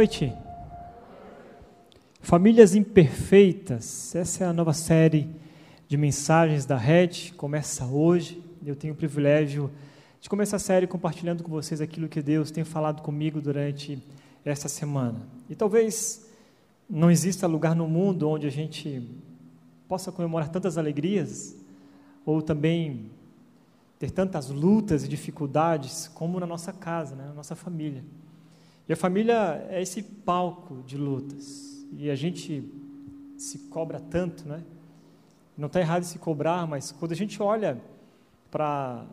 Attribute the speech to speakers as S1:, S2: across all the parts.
S1: Noite. Famílias Imperfeitas. Essa é a nova série de mensagens da Red. Começa hoje. Eu tenho o privilégio de começar a série compartilhando com vocês aquilo que Deus tem falado comigo durante esta semana. E talvez não exista lugar no mundo onde a gente possa comemorar tantas alegrias ou também ter tantas lutas e dificuldades como na nossa casa, né, na nossa família. E a família é esse palco de lutas. E a gente se cobra tanto, né? Não está errado se cobrar, mas quando a gente olha para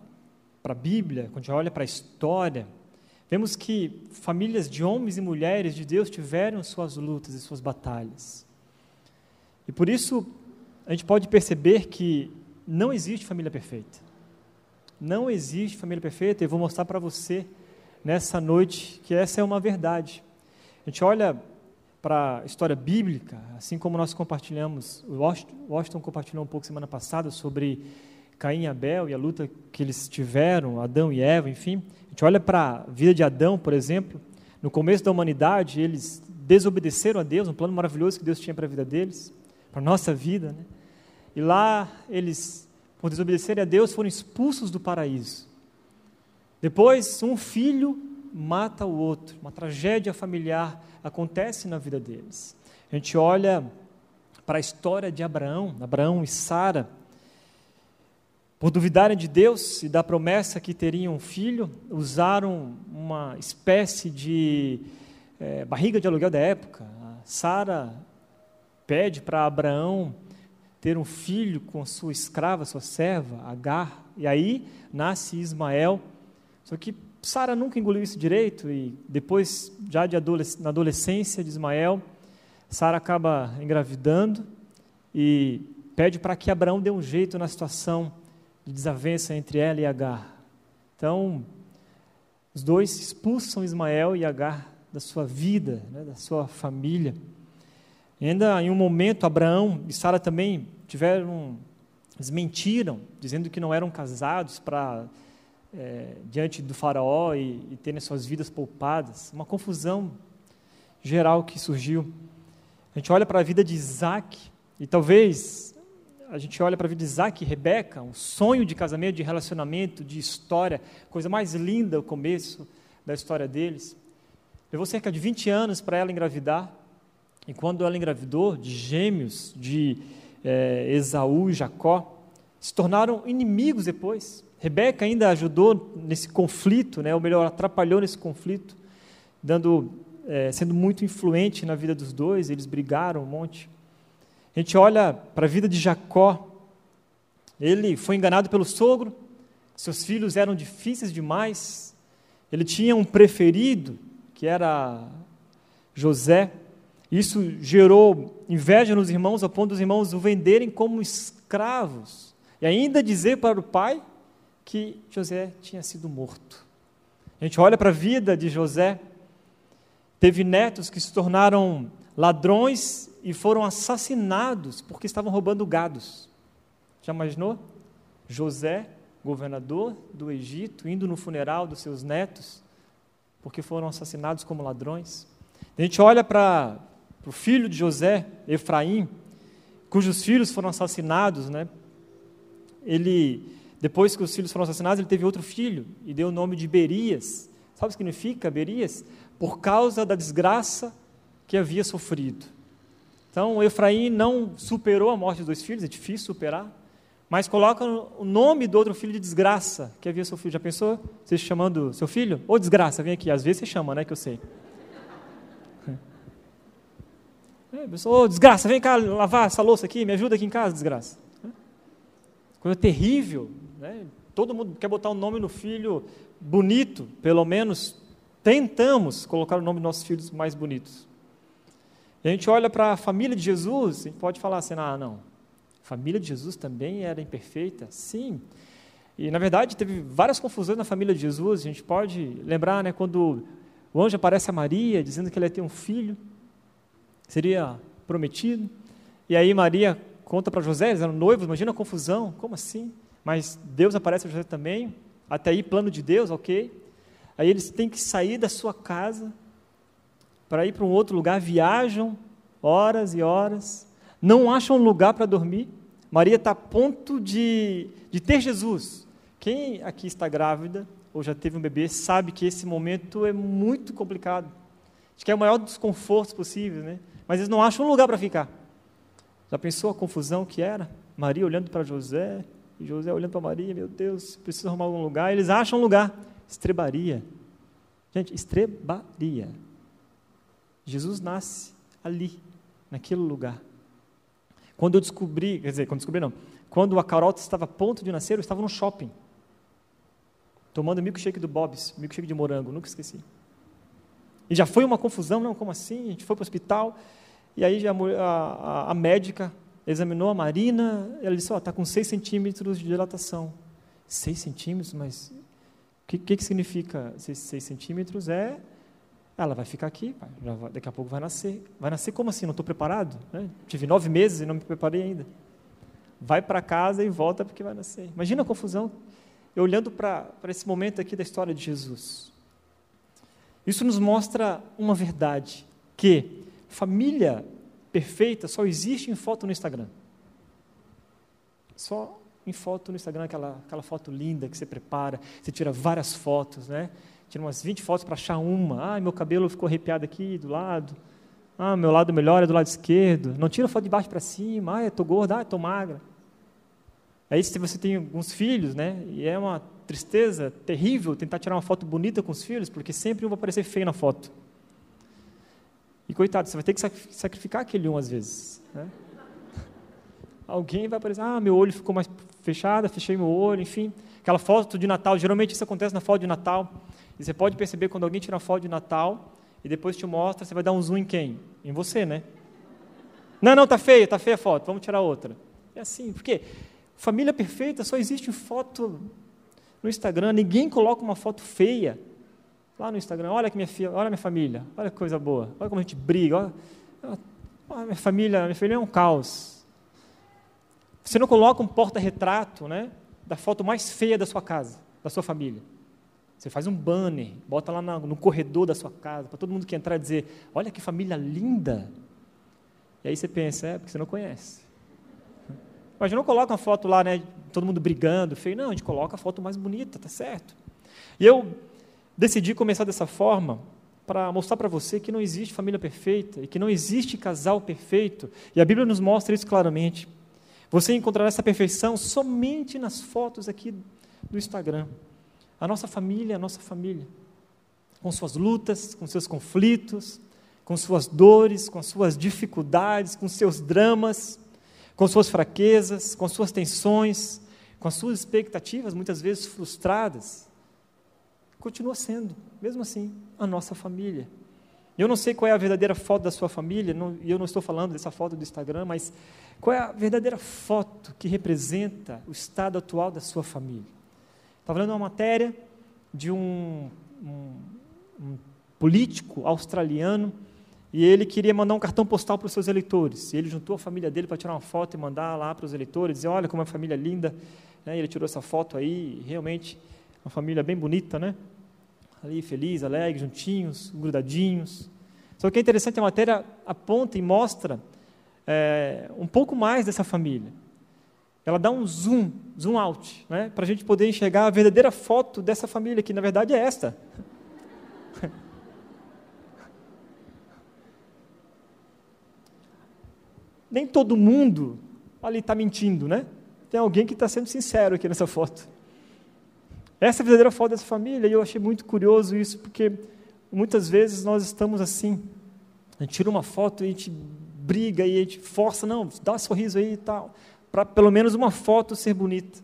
S1: a Bíblia, quando a gente olha para a história, vemos que famílias de homens e mulheres de Deus tiveram suas lutas e suas batalhas. E por isso a gente pode perceber que não existe família perfeita. Não existe família perfeita, e vou mostrar para você nessa noite que essa é uma verdade. A gente olha para a história bíblica, assim como nós compartilhamos, o Washington compartilhou um pouco semana passada sobre Caim e Abel e a luta que eles tiveram, Adão e Eva, enfim. A gente olha para a vida de Adão, por exemplo, no começo da humanidade, eles desobedeceram a Deus, um plano maravilhoso que Deus tinha para a vida deles, para a nossa vida, né? E lá eles, por desobedecerem a Deus, foram expulsos do paraíso. Depois, um filho mata o outro, uma tragédia familiar acontece na vida deles. A gente olha para a história de Abraão, Abraão e Sara, por duvidarem de Deus e da promessa que teriam um filho, usaram uma espécie de é, barriga de aluguel da época. Sara pede para Abraão ter um filho com sua escrava, sua serva, Agar, e aí nasce Ismael. Só que Sara nunca engoliu isso direito e depois, já de adolesc na adolescência de Ismael, Sara acaba engravidando e pede para que Abraão dê um jeito na situação de desavença entre ela e Agar. Então, os dois expulsam Ismael e Agar da sua vida, né, da sua família. E ainda em um momento, Abraão e Sara também tiveram, eles mentiram, dizendo que não eram casados para é, diante do faraó e, e terem suas vidas poupadas. Uma confusão geral que surgiu. A gente olha para a vida de Isaac e talvez a gente olha para a vida de Isaac e Rebeca, um sonho de casamento, de relacionamento, de história, coisa mais linda o começo da história deles. Levou cerca de 20 anos para ela engravidar, e quando ela engravidou de gêmeos, de é, Esaú e Jacó, se tornaram inimigos depois. Rebeca ainda ajudou nesse conflito, né, ou melhor, atrapalhou nesse conflito, dando, é, sendo muito influente na vida dos dois, eles brigaram um monte. A gente olha para a vida de Jacó, ele foi enganado pelo sogro, seus filhos eram difíceis demais, ele tinha um preferido, que era José, isso gerou inveja nos irmãos, a ponto dos irmãos o venderem como escravos, e ainda dizer para o pai que José tinha sido morto. A gente olha para a vida de José, teve netos que se tornaram ladrões e foram assassinados porque estavam roubando gados. Já imaginou? José, governador do Egito, indo no funeral dos seus netos porque foram assassinados como ladrões. A gente olha para o filho de José, Efraim, cujos filhos foram assassinados, né? Ele depois que os filhos foram assassinados, ele teve outro filho e deu o nome de Berias. Sabe o que significa Berias? Por causa da desgraça que havia sofrido. Então, Efraim não superou a morte dos dois filhos, é difícil superar, mas coloca o nome do outro filho de desgraça que havia sofrido. Já pensou? Você chamando seu filho? Ô desgraça, vem aqui. Às vezes você chama, né? Que eu sei. É, ô desgraça, vem cá lavar essa louça aqui, me ajuda aqui em casa, desgraça. Coisa terrível, né? Todo mundo quer botar o um nome no filho bonito, pelo menos tentamos colocar o nome dos nossos filhos mais bonitos. E a gente olha para a família de Jesus e pode falar assim: ah, não, a família de Jesus também era imperfeita? Sim. E na verdade teve várias confusões na família de Jesus. A gente pode lembrar, né, quando o anjo aparece a Maria dizendo que ele ia ter um filho, seria prometido. E aí Maria conta para José, eles eram noivos, imagina a confusão, como assim? mas Deus aparece a José também. Até aí, plano de Deus, ok. Aí eles têm que sair da sua casa para ir para um outro lugar, viajam horas e horas, não acham lugar para dormir. Maria está a ponto de, de ter Jesus. Quem aqui está grávida ou já teve um bebê sabe que esse momento é muito complicado. Acho que é o maior dos confortos possíveis, né? Mas eles não acham um lugar para ficar. Já pensou a confusão que era? Maria olhando para José, e José olhando para Maria, meu Deus, preciso arrumar algum lugar. Eles acham um lugar. Estrebaria. Gente, estrebaria. Jesus nasce ali, naquele lugar. Quando eu descobri, quer dizer, quando descobri não, quando a Carol estava a ponto de nascer, eu estava no shopping, tomando milkshake do Bob's, milkshake de morango, nunca esqueci. E já foi uma confusão, não, como assim? A gente foi para o hospital, e aí a, a, a médica examinou a Marina, ela disse, ó, oh, está com 6 centímetros de dilatação. 6 centímetros? Mas o que, que, que significa 6 centímetros? É, ela vai ficar aqui, vai, daqui a pouco vai nascer. Vai nascer como assim? Não estou preparado? Né? Tive nove meses e não me preparei ainda. Vai para casa e volta porque vai nascer. Imagina a confusão. Eu olhando para esse momento aqui da história de Jesus. Isso nos mostra uma verdade, que família perfeita só existe em foto no Instagram. Só em foto no Instagram, aquela, aquela foto linda que você prepara, você tira várias fotos, né? Tira umas 20 fotos para achar uma. Ah, meu cabelo ficou arrepiado aqui do lado. Ah, meu lado melhor é do lado esquerdo. Não tira foto de baixo para cima. Ah, eu estou gorda, ah, estou magra. Aí se você tem alguns filhos, né? E é uma tristeza terrível tentar tirar uma foto bonita com os filhos, porque sempre um vai aparecer feio na foto. E coitado, você vai ter que sacrificar aquele um às vezes. Né? Alguém vai aparecer, ah, meu olho ficou mais fechado, fechei meu olho, enfim. Aquela foto de Natal, geralmente isso acontece na foto de Natal. E você pode perceber quando alguém tira uma foto de Natal e depois te mostra, você vai dar um zoom em quem? Em você, né? Não, não, tá feia, tá feia a foto, vamos tirar outra. É assim, porque família perfeita só existe foto no Instagram, ninguém coloca uma foto feia lá no Instagram, olha que minha filha, olha minha família, olha que coisa boa, olha como a gente briga, olha, olha minha família, minha família é um caos. Você não coloca um porta-retrato, né, da foto mais feia da sua casa, da sua família. Você faz um banner, bota lá no corredor da sua casa, para todo mundo que entrar dizer: Olha que família linda. E aí você pensa: É, porque você não conhece. Mas não coloca uma foto lá, né, todo mundo brigando, feio. Não, a gente coloca a foto mais bonita, tá certo. E eu decidi começar dessa forma para mostrar para você que não existe família perfeita e que não existe casal perfeito. E a Bíblia nos mostra isso claramente. Você encontrará essa perfeição somente nas fotos aqui do Instagram. A nossa família é a nossa família, com suas lutas, com seus conflitos, com suas dores, com suas dificuldades, com seus dramas, com suas fraquezas, com suas tensões, com as suas expectativas muitas vezes frustradas. Continua sendo, mesmo assim, a nossa família. Eu não sei qual é a verdadeira foto da sua família, e eu não estou falando dessa foto do Instagram, mas qual é a verdadeira foto que representa o estado atual da sua família? Estava lendo uma matéria de um, um, um político australiano e ele queria mandar um cartão postal para os seus eleitores. E ele juntou a família dele para tirar uma foto e mandar lá para os eleitores, dizer, olha como é uma família linda. Né? ele tirou essa foto aí, realmente uma família bem bonita, né? Ali, feliz, alegre, juntinhos, grudadinhos. Só que é interessante, a matéria aponta e mostra é, um pouco mais dessa família ela dá um zoom, zoom out, né, para a gente poder enxergar a verdadeira foto dessa família, que na verdade é esta. Nem todo mundo ali está mentindo, né? Tem alguém que está sendo sincero aqui nessa foto. Essa é a verdadeira foto dessa família, e eu achei muito curioso isso, porque muitas vezes nós estamos assim, a gente tira uma foto e a gente briga e a gente força, não, dá um sorriso aí e tal para pelo menos uma foto ser bonita.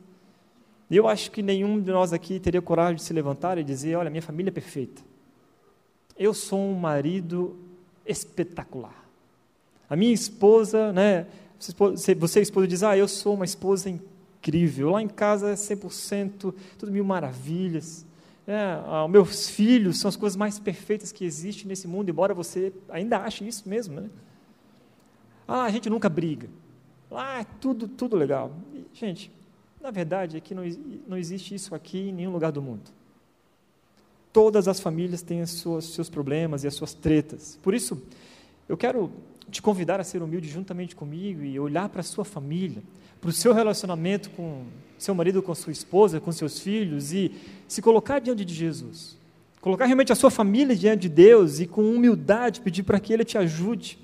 S1: E eu acho que nenhum de nós aqui teria coragem de se levantar e dizer: Olha, minha família é perfeita. Eu sou um marido espetacular. A minha esposa, né? Você, esposa, diz: Ah, eu sou uma esposa incrível. Lá em casa é 100%, tudo mil maravilhas. É, ah, meus filhos são as coisas mais perfeitas que existem nesse mundo, embora você ainda ache isso mesmo, né? Ah, a gente nunca briga. Lá é tudo, tudo legal. E, gente, na verdade é que não, não existe isso aqui em nenhum lugar do mundo. Todas as famílias têm os seus problemas e as suas tretas. Por isso, eu quero te convidar a ser humilde juntamente comigo e olhar para a sua família, para o seu relacionamento com seu marido, com sua esposa, com seus filhos e se colocar diante de Jesus. Colocar realmente a sua família diante de Deus e com humildade pedir para que Ele te ajude.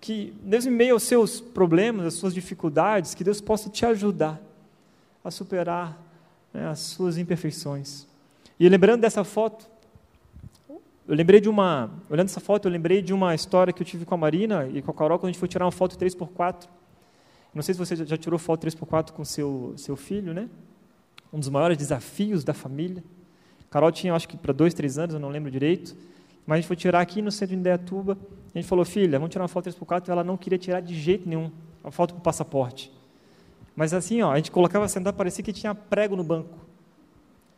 S1: Que, mesmo em meio aos seus problemas, às suas dificuldades, que Deus possa te ajudar a superar né, as suas imperfeições. E lembrando dessa foto, eu lembrei de uma, olhando essa foto, eu lembrei de uma história que eu tive com a Marina e com a Carol quando a gente foi tirar uma foto 3x4. Não sei se você já tirou foto 3x4 com seu seu filho, né? Um dos maiores desafios da família. Carol tinha, acho que para dois, três anos, eu não lembro direito. Mas a gente foi tirar aqui no centro de Indaiatuba. A gente falou, filha, vamos tirar uma foto 3x4. E ela não queria tirar de jeito nenhum a foto com passaporte. Mas assim, ó, a gente colocava sentar, parecia que tinha prego no banco.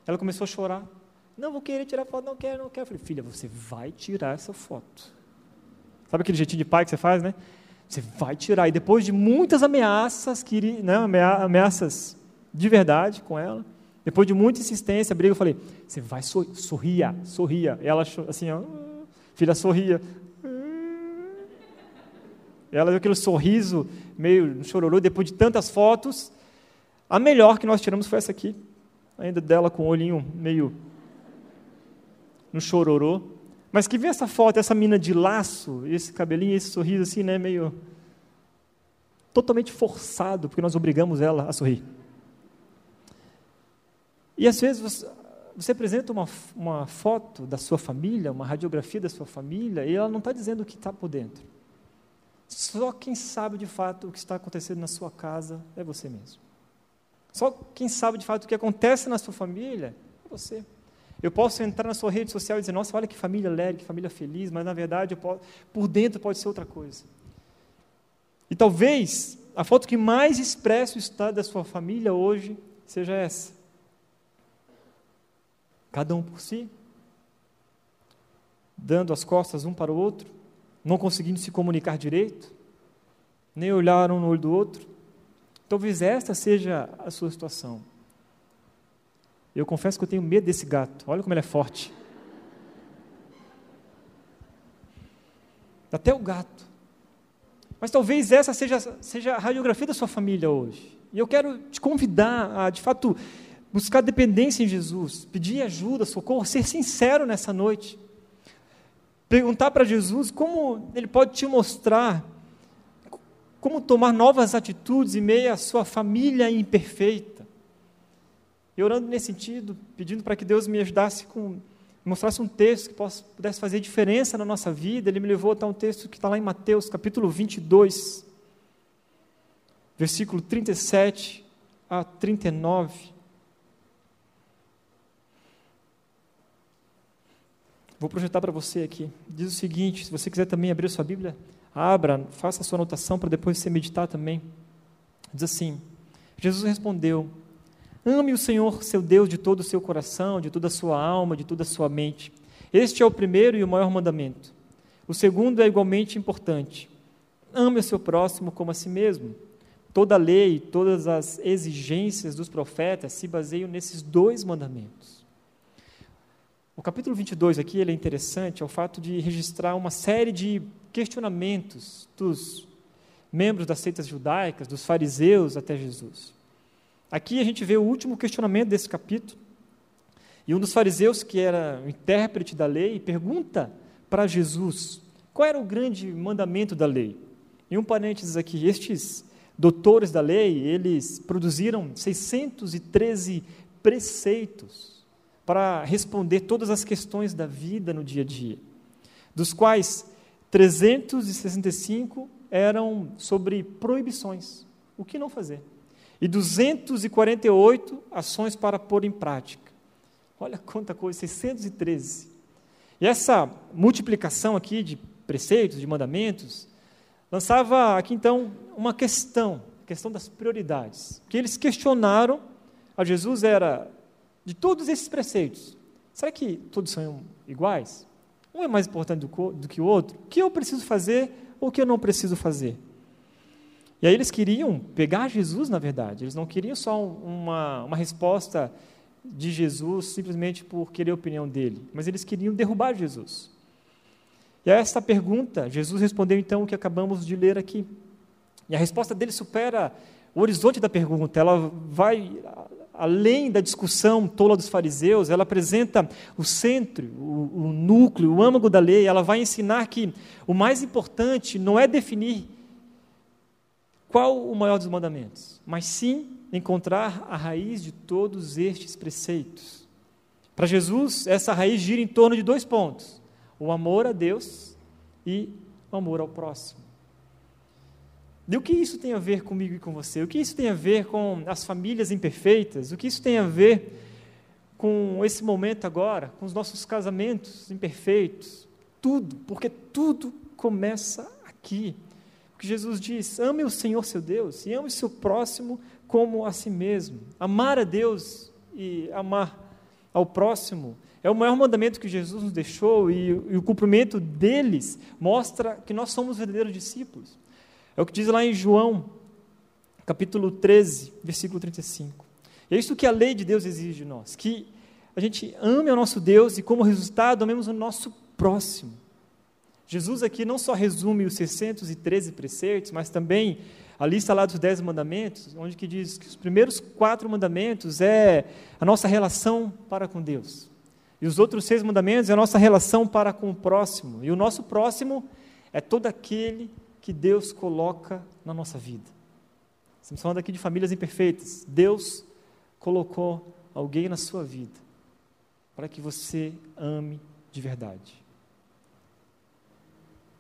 S1: Ela começou a chorar. Não, vou querer tirar foto, não quero, não quero. Eu falei, filha, você vai tirar essa foto. Sabe aquele jeitinho de pai que você faz, né? Você vai tirar. E depois de muitas ameaças, que, né, ameaças de verdade com ela, depois de muita insistência, briga, eu falei, você vai sor sorria, sorria. E ela, assim, ó, filha, sorria. Ela deu aquele sorriso meio chororô, depois de tantas fotos. A melhor que nós tiramos foi essa aqui, ainda dela com o olhinho meio no chororô. Mas que vê essa foto, essa mina de laço, esse cabelinho, esse sorriso assim, né, meio totalmente forçado, porque nós obrigamos ela a sorrir. E às vezes você, você apresenta uma, uma foto da sua família, uma radiografia da sua família, e ela não está dizendo o que está por dentro. Só quem sabe de fato o que está acontecendo na sua casa é você mesmo. Só quem sabe de fato o que acontece na sua família é você. Eu posso entrar na sua rede social e dizer, nossa, olha que família alegre, que família feliz, mas na verdade posso, por dentro pode ser outra coisa. E talvez a foto que mais expressa o estado da sua família hoje seja essa. Cada um por si, dando as costas um para o outro, não conseguindo se comunicar direito, nem olhar um no olho do outro. Talvez esta seja a sua situação. Eu confesso que eu tenho medo desse gato. Olha como ele é forte. Até o gato. Mas talvez essa seja, seja a radiografia da sua família hoje. E eu quero te convidar a, de fato, buscar dependência em Jesus, pedir ajuda, socorro, ser sincero nessa noite. Perguntar para Jesus como Ele pode te mostrar como tomar novas atitudes em meio à sua família imperfeita. E orando nesse sentido, pedindo para que Deus me ajudasse com, mostrasse um texto que pudesse fazer diferença na nossa vida, ele me levou até um texto que está lá em Mateus, capítulo 22, versículo 37 a 39. Vou projetar para você aqui. Diz o seguinte: se você quiser também abrir a sua Bíblia, abra, faça a sua anotação para depois você meditar também. Diz assim: Jesus respondeu: Ame o Senhor, seu Deus, de todo o seu coração, de toda a sua alma, de toda a sua mente. Este é o primeiro e o maior mandamento. O segundo é igualmente importante. Ame o seu próximo como a si mesmo. Toda a lei, todas as exigências dos profetas se baseiam nesses dois mandamentos. O capítulo 22 aqui ele é interessante é o fato de registrar uma série de questionamentos dos membros das seitas judaicas, dos fariseus até Jesus. Aqui a gente vê o último questionamento desse capítulo. E um dos fariseus, que era o intérprete da lei, pergunta para Jesus qual era o grande mandamento da lei. E um parênteses aqui: estes doutores da lei, eles produziram 613 preceitos para responder todas as questões da vida no dia a dia, dos quais 365 eram sobre proibições, o que não fazer e 248 ações para pôr em prática. Olha quanta coisa, 613. E essa multiplicação aqui de preceitos, de mandamentos, lançava aqui então uma questão, a questão das prioridades. que eles questionaram a Jesus era de todos esses preceitos. Será que todos são iguais? Um é mais importante do, do que o outro? O que eu preciso fazer ou o que eu não preciso fazer? E aí eles queriam pegar Jesus, na verdade, eles não queriam só uma, uma resposta de Jesus simplesmente por querer a opinião dele, mas eles queriam derrubar Jesus. E a esta pergunta, Jesus respondeu então o que acabamos de ler aqui. E a resposta dele supera o horizonte da pergunta, ela vai além da discussão tola dos fariseus, ela apresenta o centro, o, o núcleo, o âmago da lei, ela vai ensinar que o mais importante não é definir qual o maior dos mandamentos, mas sim encontrar a raiz de todos estes preceitos. Para Jesus, essa raiz gira em torno de dois pontos: o amor a Deus e o amor ao próximo. E o que isso tem a ver comigo e com você? O que isso tem a ver com as famílias imperfeitas? O que isso tem a ver com esse momento agora, com os nossos casamentos imperfeitos? Tudo, porque tudo começa aqui. Que Jesus diz: ame o Senhor seu Deus e ame o seu próximo como a si mesmo. Amar a Deus e amar ao próximo é o maior mandamento que Jesus nos deixou e, e o cumprimento deles mostra que nós somos verdadeiros discípulos. É o que diz lá em João, capítulo 13, versículo 35. E é isso que a lei de Deus exige de nós, que a gente ame o nosso Deus e, como resultado, amemos o nosso próximo. Jesus aqui não só resume os 613 preceitos, mas também a lista lá dos dez mandamentos, onde que diz que os primeiros quatro mandamentos é a nossa relação para com Deus. E os outros seis mandamentos é a nossa relação para com o próximo. E o nosso próximo é todo aquele que Deus coloca na nossa vida. Estamos falando aqui de famílias imperfeitas. Deus colocou alguém na sua vida para que você ame de verdade.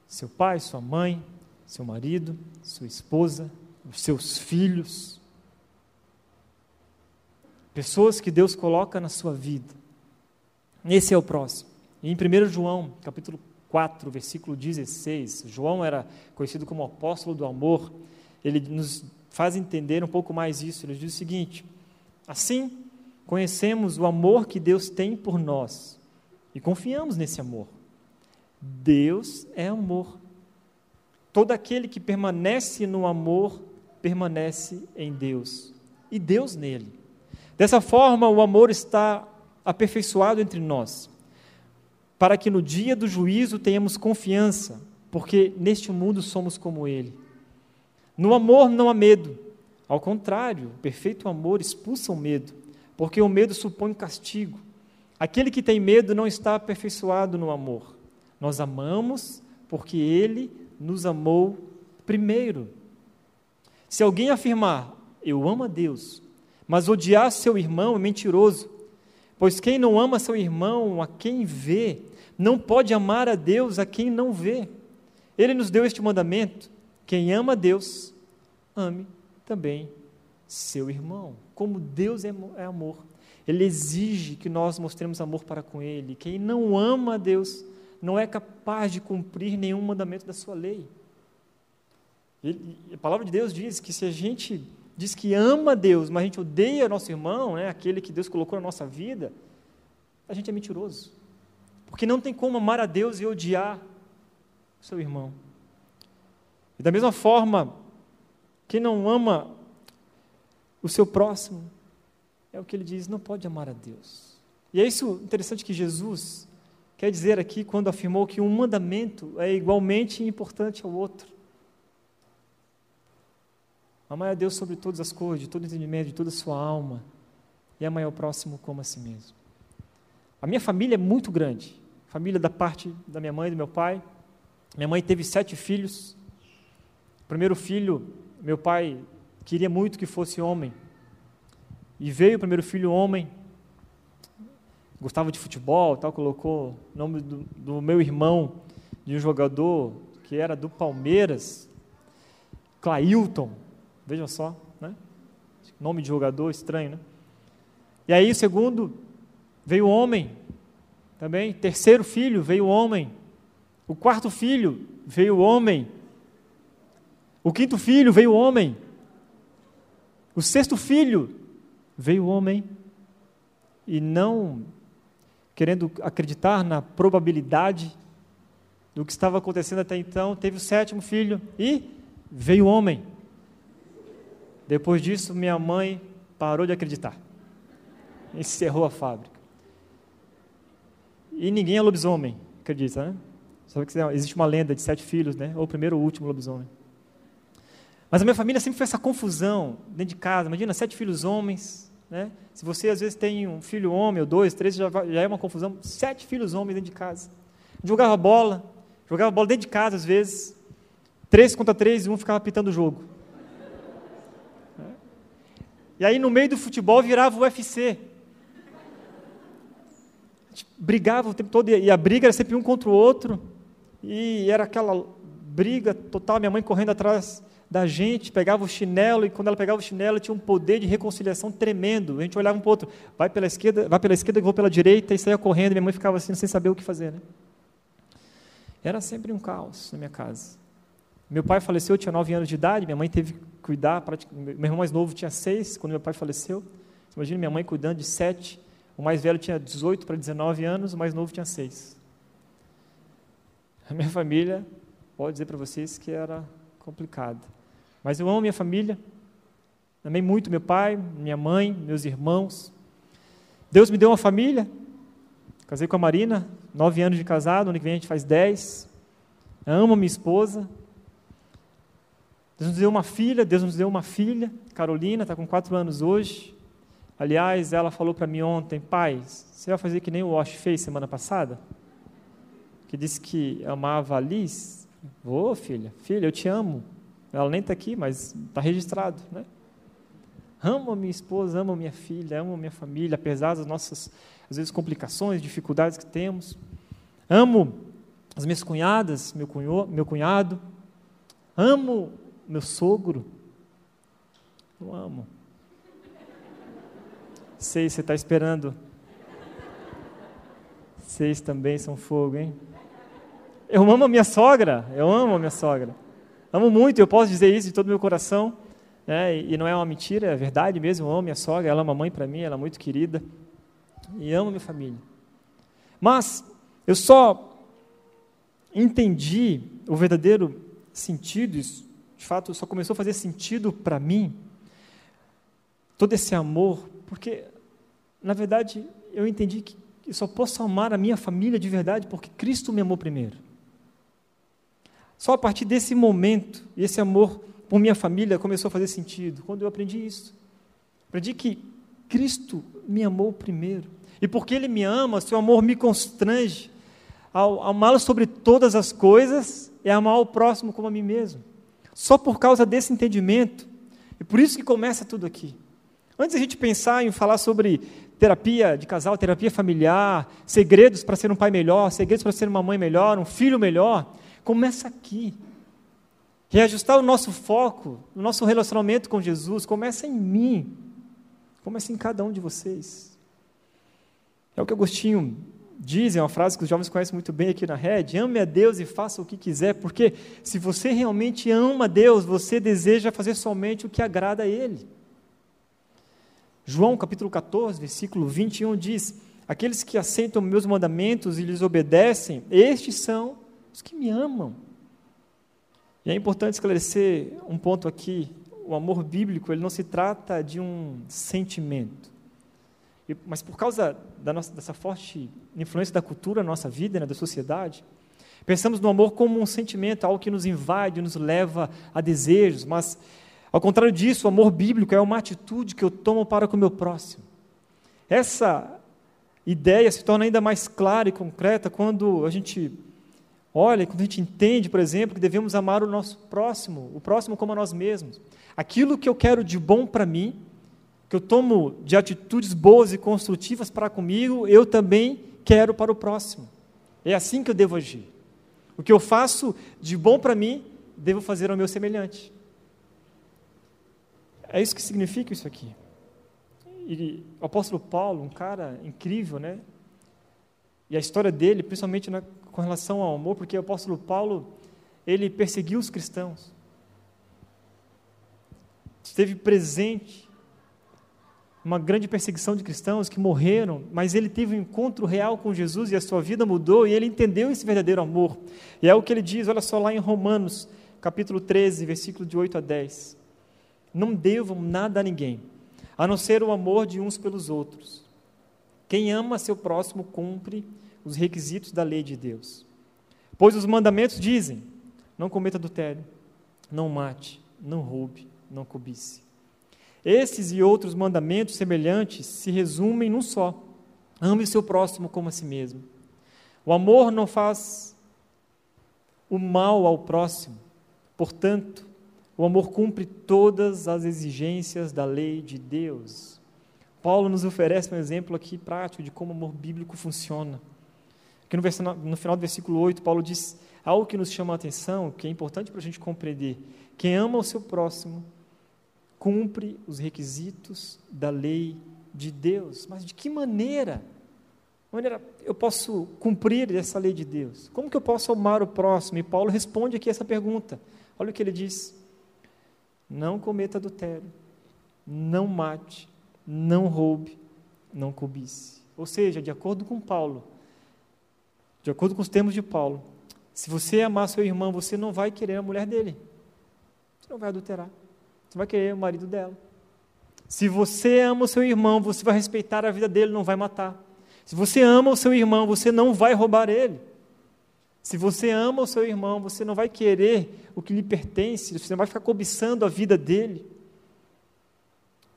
S1: Seu pai, sua mãe, seu marido, sua esposa, os seus filhos. Pessoas que Deus coloca na sua vida. Esse é o próximo. Em 1 João, capítulo 4, versículo 16. João era conhecido como apóstolo do amor. Ele nos faz entender um pouco mais isso. Ele diz o seguinte: Assim, conhecemos o amor que Deus tem por nós e confiamos nesse amor. Deus é amor. Todo aquele que permanece no amor permanece em Deus e Deus nele. Dessa forma, o amor está aperfeiçoado entre nós para que no dia do juízo tenhamos confiança, porque neste mundo somos como Ele. No amor não há medo, ao contrário, o perfeito amor expulsa o medo, porque o medo supõe castigo. Aquele que tem medo não está aperfeiçoado no amor. Nós amamos porque Ele nos amou primeiro. Se alguém afirmar, eu amo a Deus, mas odiar seu irmão é mentiroso, pois quem não ama seu irmão, a quem vê, não pode amar a Deus a quem não vê. Ele nos deu este mandamento: quem ama a Deus, ame também seu irmão. Como Deus é, é amor, Ele exige que nós mostremos amor para com Ele. Quem não ama a Deus não é capaz de cumprir nenhum mandamento da sua lei. Ele, a palavra de Deus diz que se a gente diz que ama Deus, mas a gente odeia nosso irmão, né, aquele que Deus colocou na nossa vida, a gente é mentiroso. Porque não tem como amar a Deus e odiar o seu irmão. E da mesma forma, quem não ama o seu próximo, é o que ele diz, não pode amar a Deus. E é isso interessante que Jesus quer dizer aqui quando afirmou que um mandamento é igualmente importante ao outro. Amar a Deus sobre todas as coisas, de todo entendimento, de toda a sua alma, e amar o próximo como a si mesmo. A minha família é muito grande família da parte da minha mãe e do meu pai. Minha mãe teve sete filhos. O primeiro filho, meu pai queria muito que fosse homem. E veio o primeiro filho homem. Gostava de futebol, tal, colocou o nome do, do meu irmão, de um jogador que era do Palmeiras, Clailton. Vejam só, né? Nome de jogador estranho, né? E aí o segundo veio homem, também. Terceiro filho veio o homem. O quarto filho veio o homem. O quinto filho veio o homem. O sexto filho veio o homem. E não querendo acreditar na probabilidade do que estava acontecendo até então, teve o sétimo filho e veio o homem. Depois disso, minha mãe parou de acreditar. encerrou a fábrica. E ninguém é lobisomem, acredita, né? Só que existe uma lenda de sete filhos, né? Ou o primeiro ou o último lobisomem. Mas a minha família sempre foi essa confusão dentro de casa. Imagina, sete filhos homens, né? Se você às vezes tem um filho homem ou dois, três, já, já é uma confusão. Sete filhos homens dentro de casa. Jogava bola, jogava bola dentro de casa às vezes. Três contra três e um ficava pitando o jogo. E aí no meio do futebol virava o UFC. A gente brigava o tempo todo e a briga era sempre um contra o outro. E era aquela briga total, minha mãe correndo atrás da gente, pegava o chinelo, e quando ela pegava o chinelo, tinha um poder de reconciliação tremendo. A gente olhava um para o outro, vai pela esquerda, vai pela esquerda, eu vou pela direita, e saía correndo, minha mãe ficava assim, sem saber o que fazer. Né? Era sempre um caos na minha casa. Meu pai faleceu, eu tinha nove anos de idade, minha mãe teve que cuidar, meu irmão mais novo tinha seis, quando meu pai faleceu. Imagina minha mãe cuidando de sete, o mais velho tinha 18 para 19 anos, o mais novo tinha seis. A minha família, pode dizer para vocês que era complicada. Mas eu amo minha família, amei muito meu pai, minha mãe, meus irmãos. Deus me deu uma família, casei com a Marina, nove anos de casado, ano que vem a gente faz dez. Amo minha esposa. Deus nos deu uma filha, Deus nos deu uma filha, Carolina, está com quatro anos hoje. Aliás, ela falou para mim ontem, pai, você vai fazer que nem o Wash fez semana passada? que disse que amava a Liz. Vou, filha, filha, eu te amo. Ela nem está aqui, mas está registrado, né? Amo a minha esposa, amo a minha filha, amo a minha família, apesar das nossas, às vezes, complicações, dificuldades que temos. Amo as minhas cunhadas, meu, cunho, meu cunhado. Amo meu sogro. Eu amo. Sei, você está esperando. Vocês também são fogo, hein? Eu amo a minha sogra, eu amo a minha sogra. Amo muito, eu posso dizer isso de todo meu coração. Né? E não é uma mentira, é verdade mesmo. Eu amo minha sogra, ela é uma mãe para mim, ela é muito querida. E amo minha família. Mas eu só entendi o verdadeiro sentido, isso, de fato, só começou a fazer sentido para mim, todo esse amor, porque, na verdade, eu entendi que eu só posso amar a minha família de verdade porque Cristo me amou primeiro. Só a partir desse momento, esse amor por minha família começou a fazer sentido, quando eu aprendi isso. Aprendi que Cristo me amou primeiro. E porque Ele me ama, seu amor me constrange. Ao amá-lo sobre todas as coisas, é amar o próximo como a mim mesmo. Só por causa desse entendimento. E por isso que começa tudo aqui. Antes a gente pensar em falar sobre terapia de casal, terapia familiar, segredos para ser um pai melhor, segredos para ser uma mãe melhor, um filho melhor, Começa aqui. Reajustar o nosso foco, o nosso relacionamento com Jesus, começa em mim. Começa em cada um de vocês. É o que Agostinho diz, é uma frase que os jovens conhecem muito bem aqui na rede: ame a Deus e faça o que quiser, porque se você realmente ama Deus, você deseja fazer somente o que agrada a Ele. João capítulo 14, versículo 21 diz: Aqueles que aceitam meus mandamentos e lhes obedecem, estes são os que me amam. E é importante esclarecer um ponto aqui: o amor bíblico ele não se trata de um sentimento. E, mas por causa da nossa, dessa forte influência da cultura na nossa vida, né, da sociedade, pensamos no amor como um sentimento, algo que nos invade, nos leva a desejos, mas, ao contrário disso, o amor bíblico é uma atitude que eu tomo para com o meu próximo. Essa ideia se torna ainda mais clara e concreta quando a gente Olha, quando a gente entende, por exemplo, que devemos amar o nosso próximo, o próximo como a nós mesmos. Aquilo que eu quero de bom para mim, que eu tomo de atitudes boas e construtivas para comigo, eu também quero para o próximo. É assim que eu devo agir. O que eu faço de bom para mim, devo fazer ao meu semelhante. É isso que significa isso aqui. E o apóstolo Paulo, um cara incrível, né? E a história dele, principalmente na com relação ao amor, porque o apóstolo Paulo, ele perseguiu os cristãos. Esteve presente uma grande perseguição de cristãos que morreram, mas ele teve um encontro real com Jesus e a sua vida mudou e ele entendeu esse verdadeiro amor. E é o que ele diz, olha só lá em Romanos, capítulo 13, versículo de 8 a 10. Não devam nada a ninguém, a não ser o amor de uns pelos outros. Quem ama seu próximo cumpre os requisitos da lei de Deus. Pois os mandamentos dizem: não cometa adultério, não mate, não roube, não cobice. Esses e outros mandamentos semelhantes se resumem num só: ame o seu próximo como a si mesmo. O amor não faz o mal ao próximo, portanto, o amor cumpre todas as exigências da lei de Deus. Paulo nos oferece um exemplo aqui prático de como o amor bíblico funciona. Aqui no, no final do versículo 8, Paulo diz algo que nos chama a atenção, que é importante para a gente compreender. Quem ama o seu próximo cumpre os requisitos da lei de Deus. Mas de que maneira? Maneira eu posso cumprir essa lei de Deus? Como que eu posso amar o próximo? E Paulo responde aqui essa pergunta. Olha o que ele diz: Não cometa adultério, não mate, não roube, não cobice. Ou seja, de acordo com Paulo, de acordo com os termos de Paulo, se você amar seu irmão, você não vai querer a mulher dele. Você não vai adulterar. Você vai querer o marido dela. Se você ama o seu irmão, você vai respeitar a vida dele, não vai matar. Se você ama o seu irmão, você não vai roubar ele. Se você ama o seu irmão, você não vai querer o que lhe pertence, você não vai ficar cobiçando a vida dele.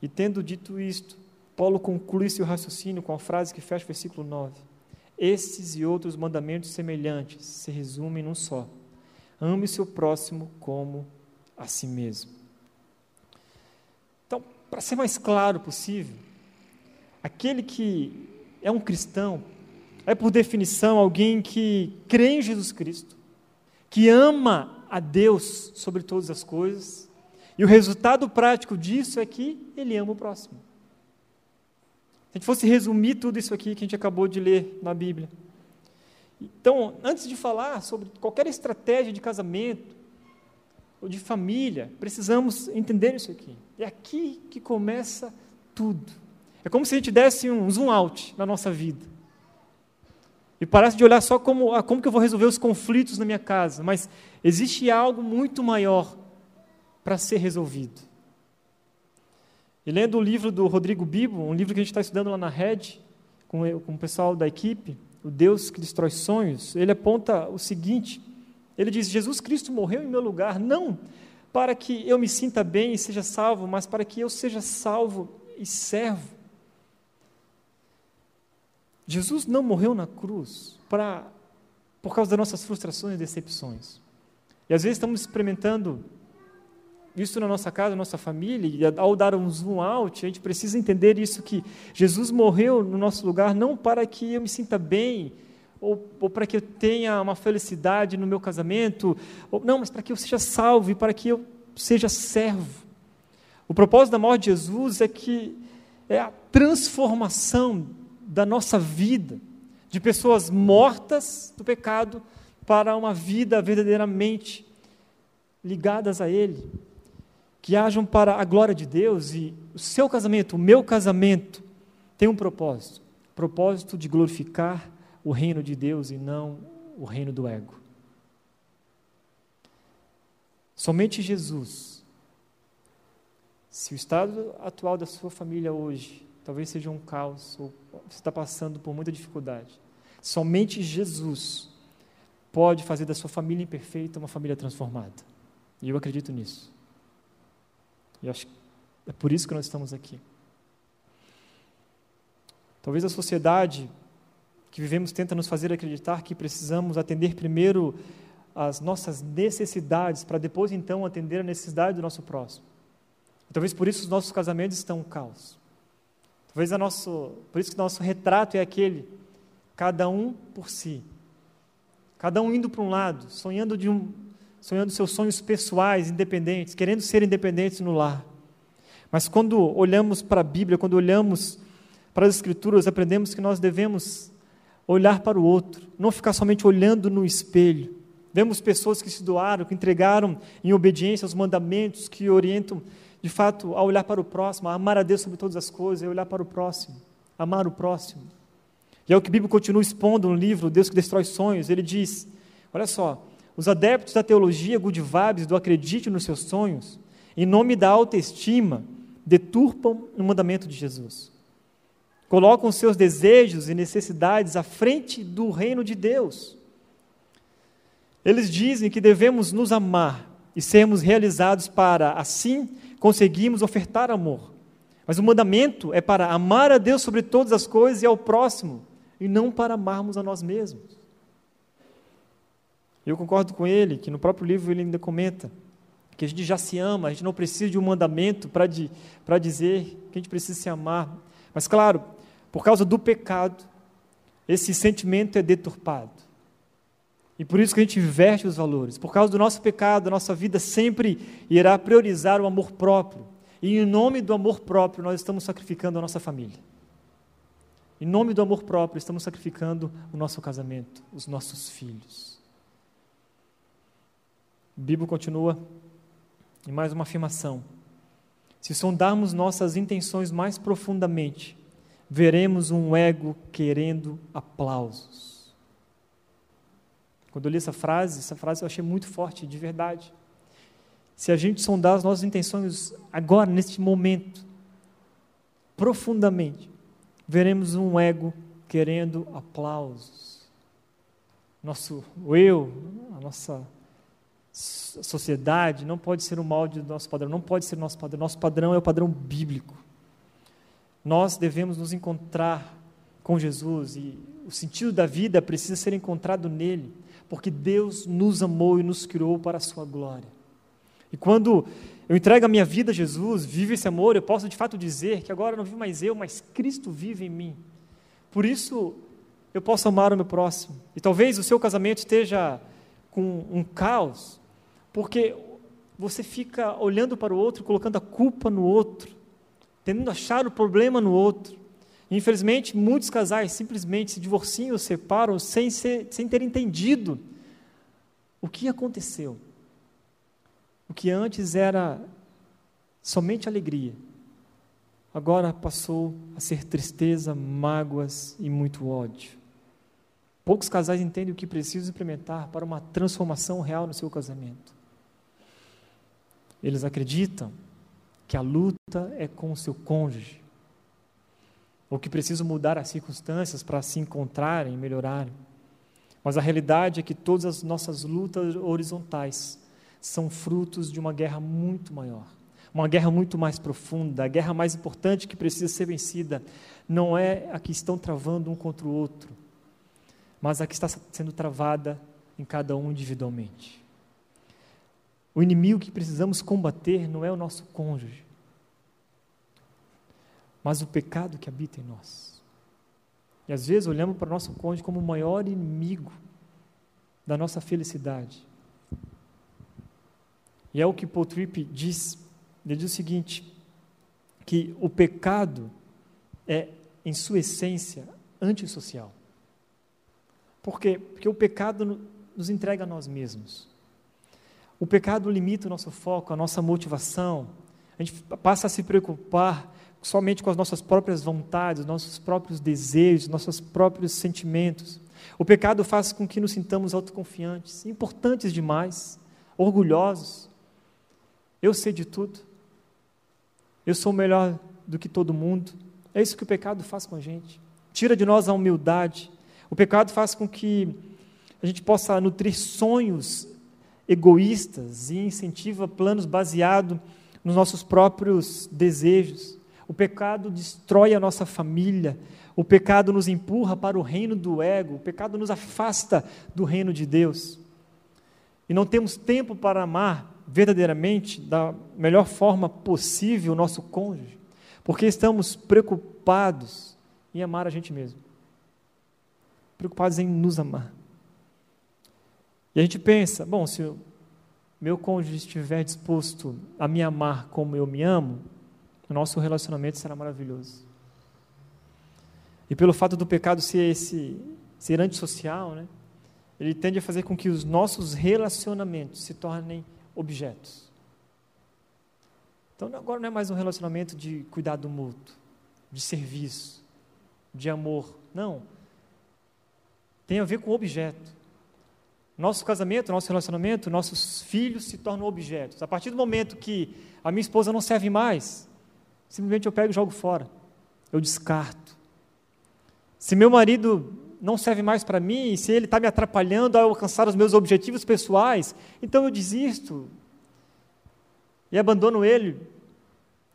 S1: E tendo dito isto, Paulo conclui seu raciocínio com a frase que fecha o versículo 9. Estes e outros mandamentos semelhantes se resumem num só: ame seu próximo como a si mesmo. Então, para ser mais claro possível, aquele que é um cristão é, por definição, alguém que crê em Jesus Cristo, que ama a Deus sobre todas as coisas, e o resultado prático disso é que ele ama o próximo. A gente fosse resumir tudo isso aqui que a gente acabou de ler na Bíblia. Então, antes de falar sobre qualquer estratégia de casamento ou de família, precisamos entender isso aqui. É aqui que começa tudo. É como se a gente desse um zoom out na nossa vida. E parasse de olhar só como, ah, como que eu vou resolver os conflitos na minha casa. Mas existe algo muito maior para ser resolvido. E lendo o livro do Rodrigo Bibo, um livro que a gente está estudando lá na Red, com, com o pessoal da equipe, O Deus que Destrói Sonhos, ele aponta o seguinte: ele diz, Jesus Cristo morreu em meu lugar, não para que eu me sinta bem e seja salvo, mas para que eu seja salvo e servo. Jesus não morreu na cruz para, por causa das nossas frustrações e decepções. E às vezes estamos experimentando isso na nossa casa, na nossa família, e ao dar um zoom out, a gente precisa entender isso que Jesus morreu no nosso lugar não para que eu me sinta bem, ou, ou para que eu tenha uma felicidade no meu casamento, ou, não, mas para que eu seja salvo e para que eu seja servo. O propósito da morte de Jesus é que é a transformação da nossa vida, de pessoas mortas do pecado para uma vida verdadeiramente ligadas a Ele que hajam para a glória de Deus e o seu casamento, o meu casamento, tem um propósito: propósito de glorificar o reino de Deus e não o reino do ego. Somente Jesus. Se o estado atual da sua família hoje talvez seja um caos, ou você está passando por muita dificuldade, somente Jesus pode fazer da sua família imperfeita uma família transformada. E eu acredito nisso. E acho que é por isso que nós estamos aqui. Talvez a sociedade que vivemos tenta nos fazer acreditar que precisamos atender primeiro as nossas necessidades para depois então atender a necessidade do nosso próximo. Talvez por isso os nossos casamentos estão um caos. Talvez a nosso, por isso que o nosso retrato é aquele, cada um por si. Cada um indo para um lado, sonhando de um, sonhando seus sonhos pessoais, independentes, querendo ser independentes no lar. Mas quando olhamos para a Bíblia, quando olhamos para as Escrituras, aprendemos que nós devemos olhar para o outro, não ficar somente olhando no espelho. Vemos pessoas que se doaram, que entregaram em obediência aos mandamentos, que orientam, de fato, a olhar para o próximo, a amar a Deus sobre todas as coisas, é olhar para o próximo, amar o próximo. E é o que a Bíblia continua expondo no livro Deus que Destrói Sonhos. Ele diz: olha só, os adeptos da teologia good vibes, do acredite nos seus sonhos, em nome da autoestima, deturpam o mandamento de Jesus. colocam seus desejos e necessidades à frente do reino de Deus. Eles dizem que devemos nos amar e sermos realizados para, assim, conseguirmos ofertar amor. Mas o mandamento é para amar a Deus sobre todas as coisas e ao próximo, e não para amarmos a nós mesmos. Eu concordo com ele, que no próprio livro ele ainda comenta que a gente já se ama, a gente não precisa de um mandamento para dizer que a gente precisa se amar. Mas, claro, por causa do pecado, esse sentimento é deturpado. E por isso que a gente inverte os valores. Por causa do nosso pecado, a nossa vida sempre irá priorizar o amor próprio. E em nome do amor próprio, nós estamos sacrificando a nossa família. Em nome do amor próprio, estamos sacrificando o nosso casamento, os nossos filhos. Bíblia continua em mais uma afirmação. Se sondarmos nossas intenções mais profundamente, veremos um ego querendo aplausos. Quando eu li essa frase, essa frase eu achei muito forte, de verdade. Se a gente sondar as nossas intenções agora, neste momento, profundamente, veremos um ego querendo aplausos. Nosso eu, a nossa sociedade não pode ser o molde do nosso padrão, não pode ser o nosso padrão. Nosso padrão é o padrão bíblico. Nós devemos nos encontrar com Jesus e o sentido da vida precisa ser encontrado nele, porque Deus nos amou e nos criou para a sua glória. E quando eu entrego a minha vida a Jesus, vivo esse amor, eu posso de fato dizer que agora não vivo mais eu, mas Cristo vive em mim. Por isso eu posso amar o meu próximo. E talvez o seu casamento esteja com um caos, porque você fica olhando para o outro, colocando a culpa no outro tentando achar o problema no outro. Infelizmente, muitos casais simplesmente se divorciam ou separam sem, ser, sem ter entendido o que aconteceu. O que antes era somente alegria, agora passou a ser tristeza, mágoas e muito ódio. Poucos casais entendem o que precisam implementar para uma transformação real no seu casamento. Eles acreditam que a luta é com o seu cônjuge, ou que precisam mudar as circunstâncias para se encontrarem e melhorarem. Mas a realidade é que todas as nossas lutas horizontais são frutos de uma guerra muito maior, uma guerra muito mais profunda. A guerra mais importante que precisa ser vencida não é a que estão travando um contra o outro, mas a que está sendo travada em cada um individualmente. O inimigo que precisamos combater não é o nosso cônjuge, mas o pecado que habita em nós. E às vezes olhamos para o nosso cônjuge como o maior inimigo da nossa felicidade. E é o que Paul Tripp diz. Ele diz o seguinte: que o pecado é, em sua essência, antissocial. Por quê? Porque o pecado nos entrega a nós mesmos. O pecado limita o nosso foco, a nossa motivação. A gente passa a se preocupar somente com as nossas próprias vontades, nossos próprios desejos, nossos próprios sentimentos. O pecado faz com que nos sintamos autoconfiantes, importantes demais, orgulhosos. Eu sei de tudo. Eu sou melhor do que todo mundo. É isso que o pecado faz com a gente. Tira de nós a humildade. O pecado faz com que a gente possa nutrir sonhos egoístas e incentiva planos baseados nos nossos próprios desejos. O pecado destrói a nossa família, o pecado nos empurra para o reino do ego, o pecado nos afasta do reino de Deus. E não temos tempo para amar verdadeiramente, da melhor forma possível, o nosso cônjuge, porque estamos preocupados em amar a gente mesmo, preocupados em nos amar. E a gente pensa, bom, se o meu cônjuge estiver disposto a me amar como eu me amo, o nosso relacionamento será maravilhoso. E pelo fato do pecado ser esse ser antissocial, né, ele tende a fazer com que os nossos relacionamentos se tornem objetos. Então agora não é mais um relacionamento de cuidado mútuo, de serviço, de amor. Não. Tem a ver com objeto. Nosso casamento, nosso relacionamento, nossos filhos se tornam objetos. A partir do momento que a minha esposa não serve mais, simplesmente eu pego e jogo fora. Eu descarto. Se meu marido não serve mais para mim, se ele está me atrapalhando a alcançar os meus objetivos pessoais, então eu desisto e abandono ele,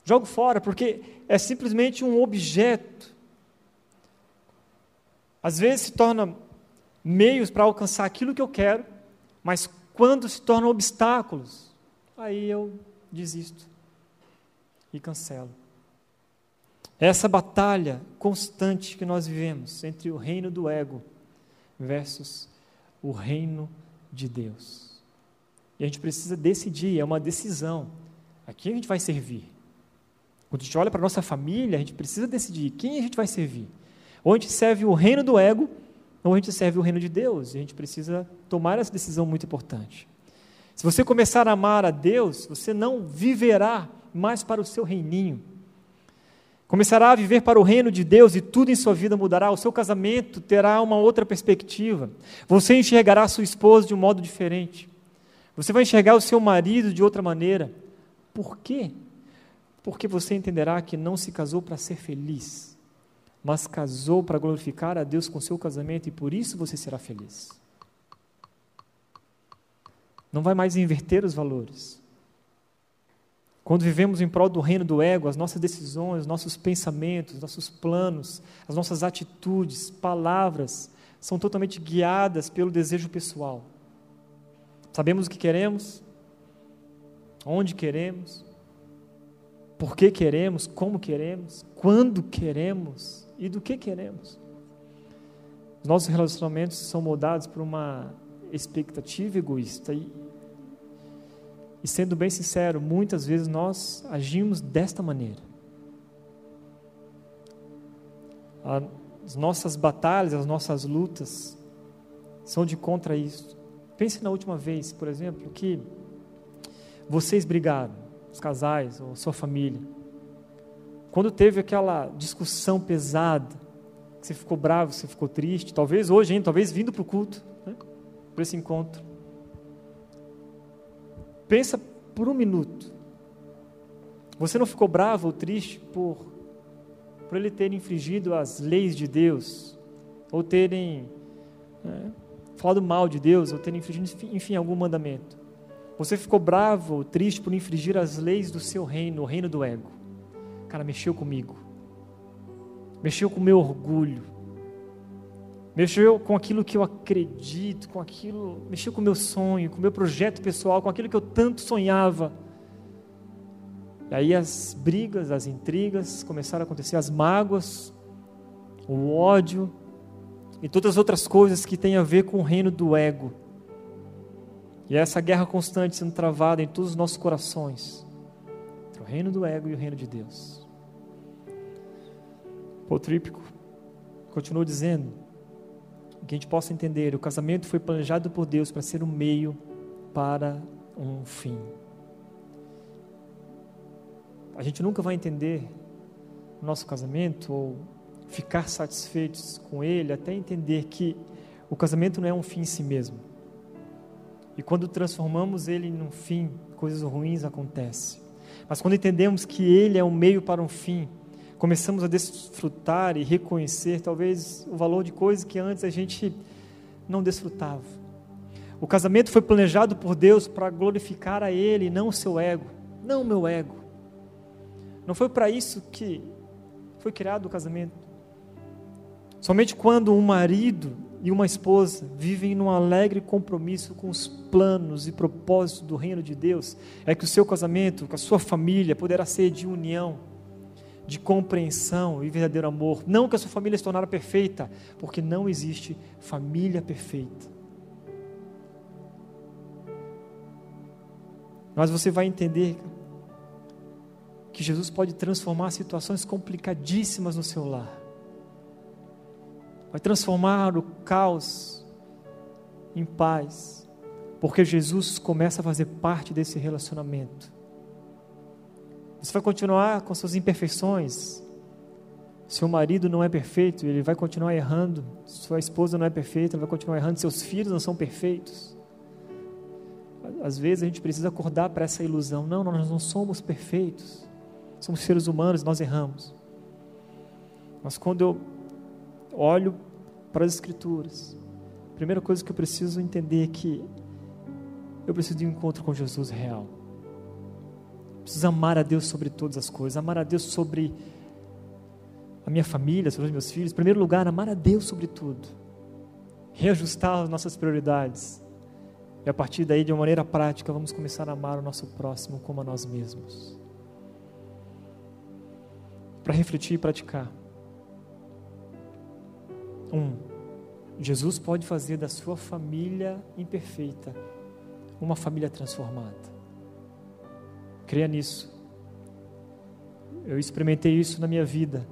S1: jogo fora, porque é simplesmente um objeto. Às vezes se torna meios para alcançar aquilo que eu quero, mas quando se tornam obstáculos, aí eu desisto e cancelo. Essa batalha constante que nós vivemos entre o reino do ego versus o reino de Deus. E a gente precisa decidir, é uma decisão. A quem a gente vai servir? Quando a gente olha para a nossa família, a gente precisa decidir quem a gente vai servir. Ou a gente serve o reino do ego, ou a gente serve o reino de Deus. E a gente precisa tomar essa decisão muito importante. Se você começar a amar a Deus, você não viverá mais para o seu reininho. Começará a viver para o reino de Deus e tudo em sua vida mudará. O seu casamento terá uma outra perspectiva. Você enxergará sua esposa de um modo diferente. Você vai enxergar o seu marido de outra maneira. Por quê? Porque você entenderá que não se casou para ser feliz, mas casou para glorificar a Deus com seu casamento e por isso você será feliz. Não vai mais inverter os valores. Quando vivemos em prol do reino do ego, as nossas decisões, nossos pensamentos, nossos planos, as nossas atitudes, palavras, são totalmente guiadas pelo desejo pessoal. Sabemos o que queremos, onde queremos, por que queremos, como queremos, quando queremos e do que queremos. Os nossos relacionamentos são moldados por uma expectativa egoísta e e sendo bem sincero, muitas vezes nós agimos desta maneira. As nossas batalhas, as nossas lutas são de contra isso. Pense na última vez, por exemplo, que vocês brigaram, os casais ou sua família. Quando teve aquela discussão pesada, que você ficou bravo, você ficou triste, talvez hoje, hein, talvez vindo para o culto, né, para esse encontro. Pensa por um minuto. Você não ficou bravo ou triste por, por ele ter infringido as leis de Deus, ou terem né, falado mal de Deus, ou terem infringido, enfim, algum mandamento. Você ficou bravo ou triste por infringir as leis do seu reino, o reino do ego. Cara, mexeu comigo. Mexeu com o meu orgulho mexeu com aquilo que eu acredito, com aquilo, mexeu com o meu sonho, com o meu projeto pessoal, com aquilo que eu tanto sonhava. E aí as brigas, as intrigas começaram a acontecer, as mágoas, o ódio e todas as outras coisas que têm a ver com o reino do ego. E essa guerra constante sendo travada em todos os nossos corações entre o reino do ego e o reino de Deus. Paul Trípico continua dizendo: que a gente possa entender: o casamento foi planejado por Deus para ser um meio para um fim. A gente nunca vai entender o nosso casamento ou ficar satisfeitos com ele até entender que o casamento não é um fim em si mesmo. E quando transformamos ele num fim, coisas ruins acontecem. Mas quando entendemos que ele é um meio para um fim, começamos a desfrutar e reconhecer talvez o valor de coisas que antes a gente não desfrutava. O casamento foi planejado por Deus para glorificar a Ele, não o seu ego, não o meu ego. Não foi para isso que foi criado o casamento. Somente quando um marido e uma esposa vivem num alegre compromisso com os planos e propósitos do reino de Deus, é que o seu casamento, com a sua família, poderá ser de união de compreensão e verdadeiro amor. Não que a sua família se tornara perfeita, porque não existe família perfeita. Mas você vai entender que Jesus pode transformar situações complicadíssimas no seu lar. Vai transformar o caos em paz, porque Jesus começa a fazer parte desse relacionamento. Você vai continuar com suas imperfeições. Seu marido não é perfeito, ele vai continuar errando. Sua esposa não é perfeita, ela vai continuar errando. Seus filhos não são perfeitos. Às vezes a gente precisa acordar para essa ilusão. Não, nós não somos perfeitos. Somos seres humanos, nós erramos. Mas quando eu olho para as Escrituras, a primeira coisa que eu preciso entender é que eu preciso de um encontro com Jesus real. Preciso amar a Deus sobre todas as coisas, amar a Deus sobre a minha família, sobre os meus filhos. Em primeiro lugar, amar a Deus sobre tudo. Reajustar as nossas prioridades. E a partir daí, de uma maneira prática, vamos começar a amar o nosso próximo como a nós mesmos. Para refletir e praticar. Um, Jesus pode fazer da sua família imperfeita uma família transformada. Creia nisso. Eu experimentei isso na minha vida.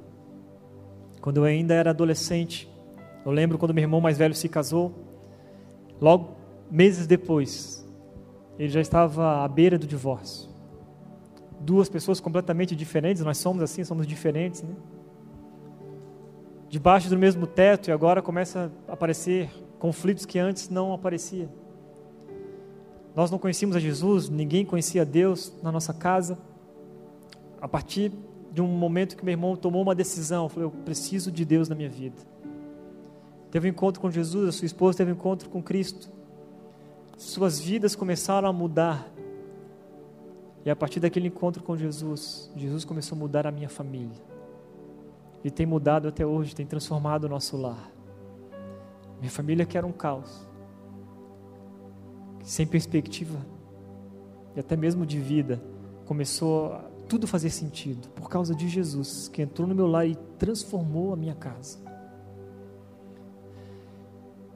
S1: Quando eu ainda era adolescente, eu lembro quando meu irmão mais velho se casou, logo meses depois, ele já estava à beira do divórcio. Duas pessoas completamente diferentes, nós somos assim, somos diferentes, né? Debaixo do mesmo teto e agora começa a aparecer conflitos que antes não apareciam. Nós não conhecíamos a Jesus, ninguém conhecia Deus na nossa casa. A partir de um momento que meu irmão tomou uma decisão, eu Eu preciso de Deus na minha vida. Teve um encontro com Jesus, a sua esposa teve um encontro com Cristo. Suas vidas começaram a mudar. E a partir daquele encontro com Jesus, Jesus começou a mudar a minha família. E tem mudado até hoje, tem transformado o nosso lar. Minha família que era um caos sem perspectiva e até mesmo de vida, começou a tudo fazer sentido por causa de Jesus, que entrou no meu lar e transformou a minha casa.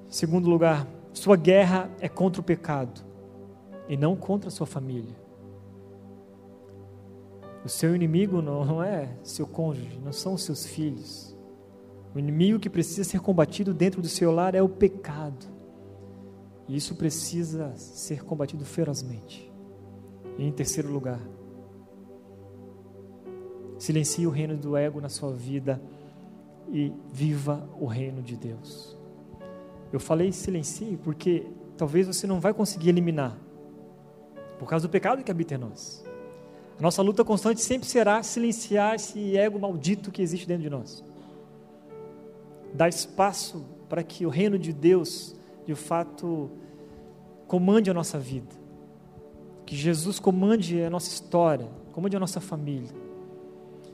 S1: Segundo lugar, sua guerra é contra o pecado e não contra a sua família. O seu inimigo não é seu cônjuge, não são seus filhos. O inimigo que precisa ser combatido dentro do seu lar é o pecado. E isso precisa ser combatido ferozmente. E em terceiro lugar, silencie o reino do ego na sua vida e viva o reino de Deus. Eu falei silencie porque talvez você não vai conseguir eliminar, por causa do pecado que habita em nós. A nossa luta constante sempre será silenciar esse ego maldito que existe dentro de nós. Dar espaço para que o reino de Deus de fato comande a nossa vida. Que Jesus comande a nossa história, comande a nossa família.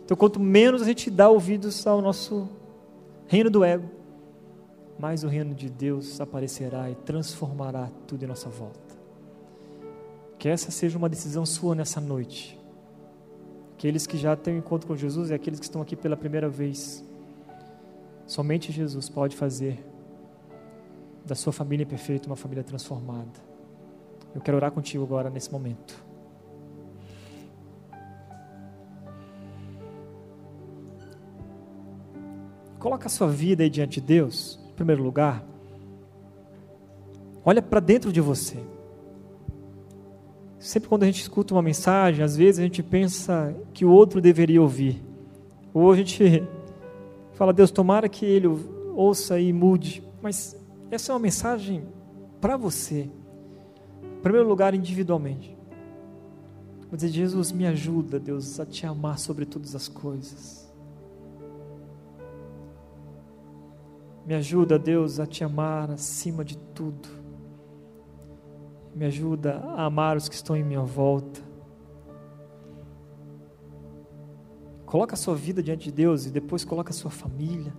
S1: Então, quanto menos a gente dá ouvidos ao nosso reino do ego, mais o reino de Deus aparecerá e transformará tudo em nossa volta. Que essa seja uma decisão sua nessa noite. Aqueles que já têm um encontro com Jesus e aqueles que estão aqui pela primeira vez. Somente Jesus pode fazer da sua família perfeita uma família transformada. Eu quero orar contigo agora nesse momento. Coloca a sua vida aí diante de Deus, em primeiro lugar. Olha para dentro de você. Sempre quando a gente escuta uma mensagem, às vezes a gente pensa que o outro deveria ouvir. Ou a gente fala, Deus, tomara que ele ouça e mude. Mas essa é uma mensagem para você. Em primeiro lugar, individualmente. Vou dizer, Jesus, me ajuda, Deus, a te amar sobre todas as coisas. Me ajuda, Deus, a te amar acima de tudo. Me ajuda a amar os que estão em minha volta. Coloca a sua vida diante de Deus e depois coloca a sua família.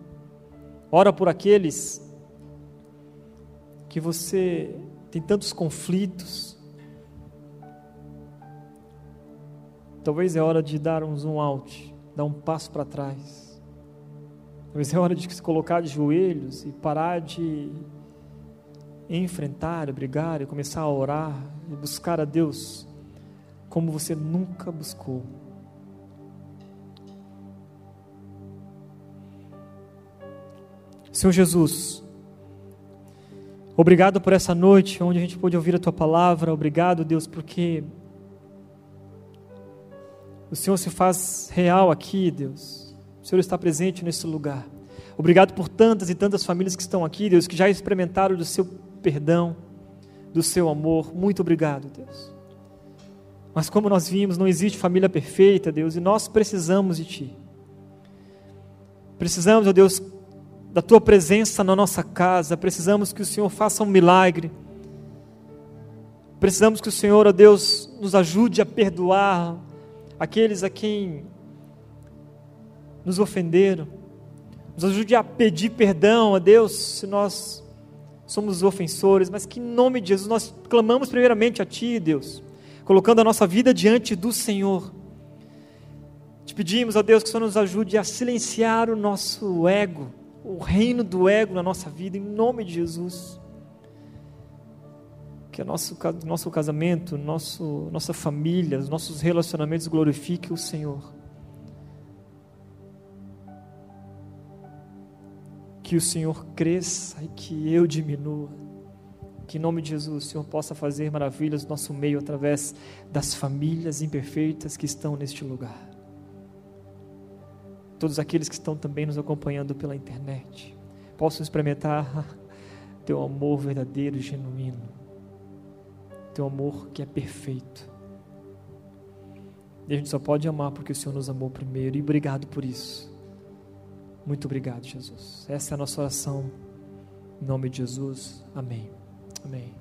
S1: Ora por aqueles que você tem tantos conflitos. Talvez é hora de dar um zoom out, dar um passo para trás. Talvez é hora de se colocar de joelhos e parar de enfrentar, brigar e começar a orar e buscar a Deus como você nunca buscou. Senhor Jesus, Obrigado por essa noite onde a gente pôde ouvir a tua palavra. Obrigado, Deus, porque o Senhor se faz real aqui, Deus. O Senhor está presente nesse lugar. Obrigado por tantas e tantas famílias que estão aqui, Deus, que já experimentaram do seu perdão, do seu amor. Muito obrigado, Deus. Mas como nós vimos, não existe família perfeita, Deus, e nós precisamos de Ti. Precisamos, ó Deus, da tua presença na nossa casa, precisamos que o Senhor faça um milagre. Precisamos que o Senhor, ó Deus, nos ajude a perdoar aqueles a quem nos ofenderam. Nos ajude a pedir perdão a Deus se nós somos ofensores, mas que em nome de Jesus nós clamamos primeiramente a Ti, Deus, colocando a nossa vida diante do Senhor. Te pedimos, ó Deus, que o Senhor nos ajude a silenciar o nosso ego, o reino do ego na nossa vida, em nome de Jesus. Que o nosso, nosso casamento, nosso, nossa família, os nossos relacionamentos glorifiquem o Senhor. Que o Senhor cresça e que eu diminua. Que em nome de Jesus o Senhor possa fazer maravilhas no nosso meio através das famílias imperfeitas que estão neste lugar todos aqueles que estão também nos acompanhando pela internet possam experimentar teu amor verdadeiro e genuíno, teu amor que é perfeito. E a gente só pode amar porque o Senhor nos amou primeiro, e obrigado por isso. Muito obrigado, Jesus. Essa é a nossa oração. Em nome de Jesus. Amém. Amém.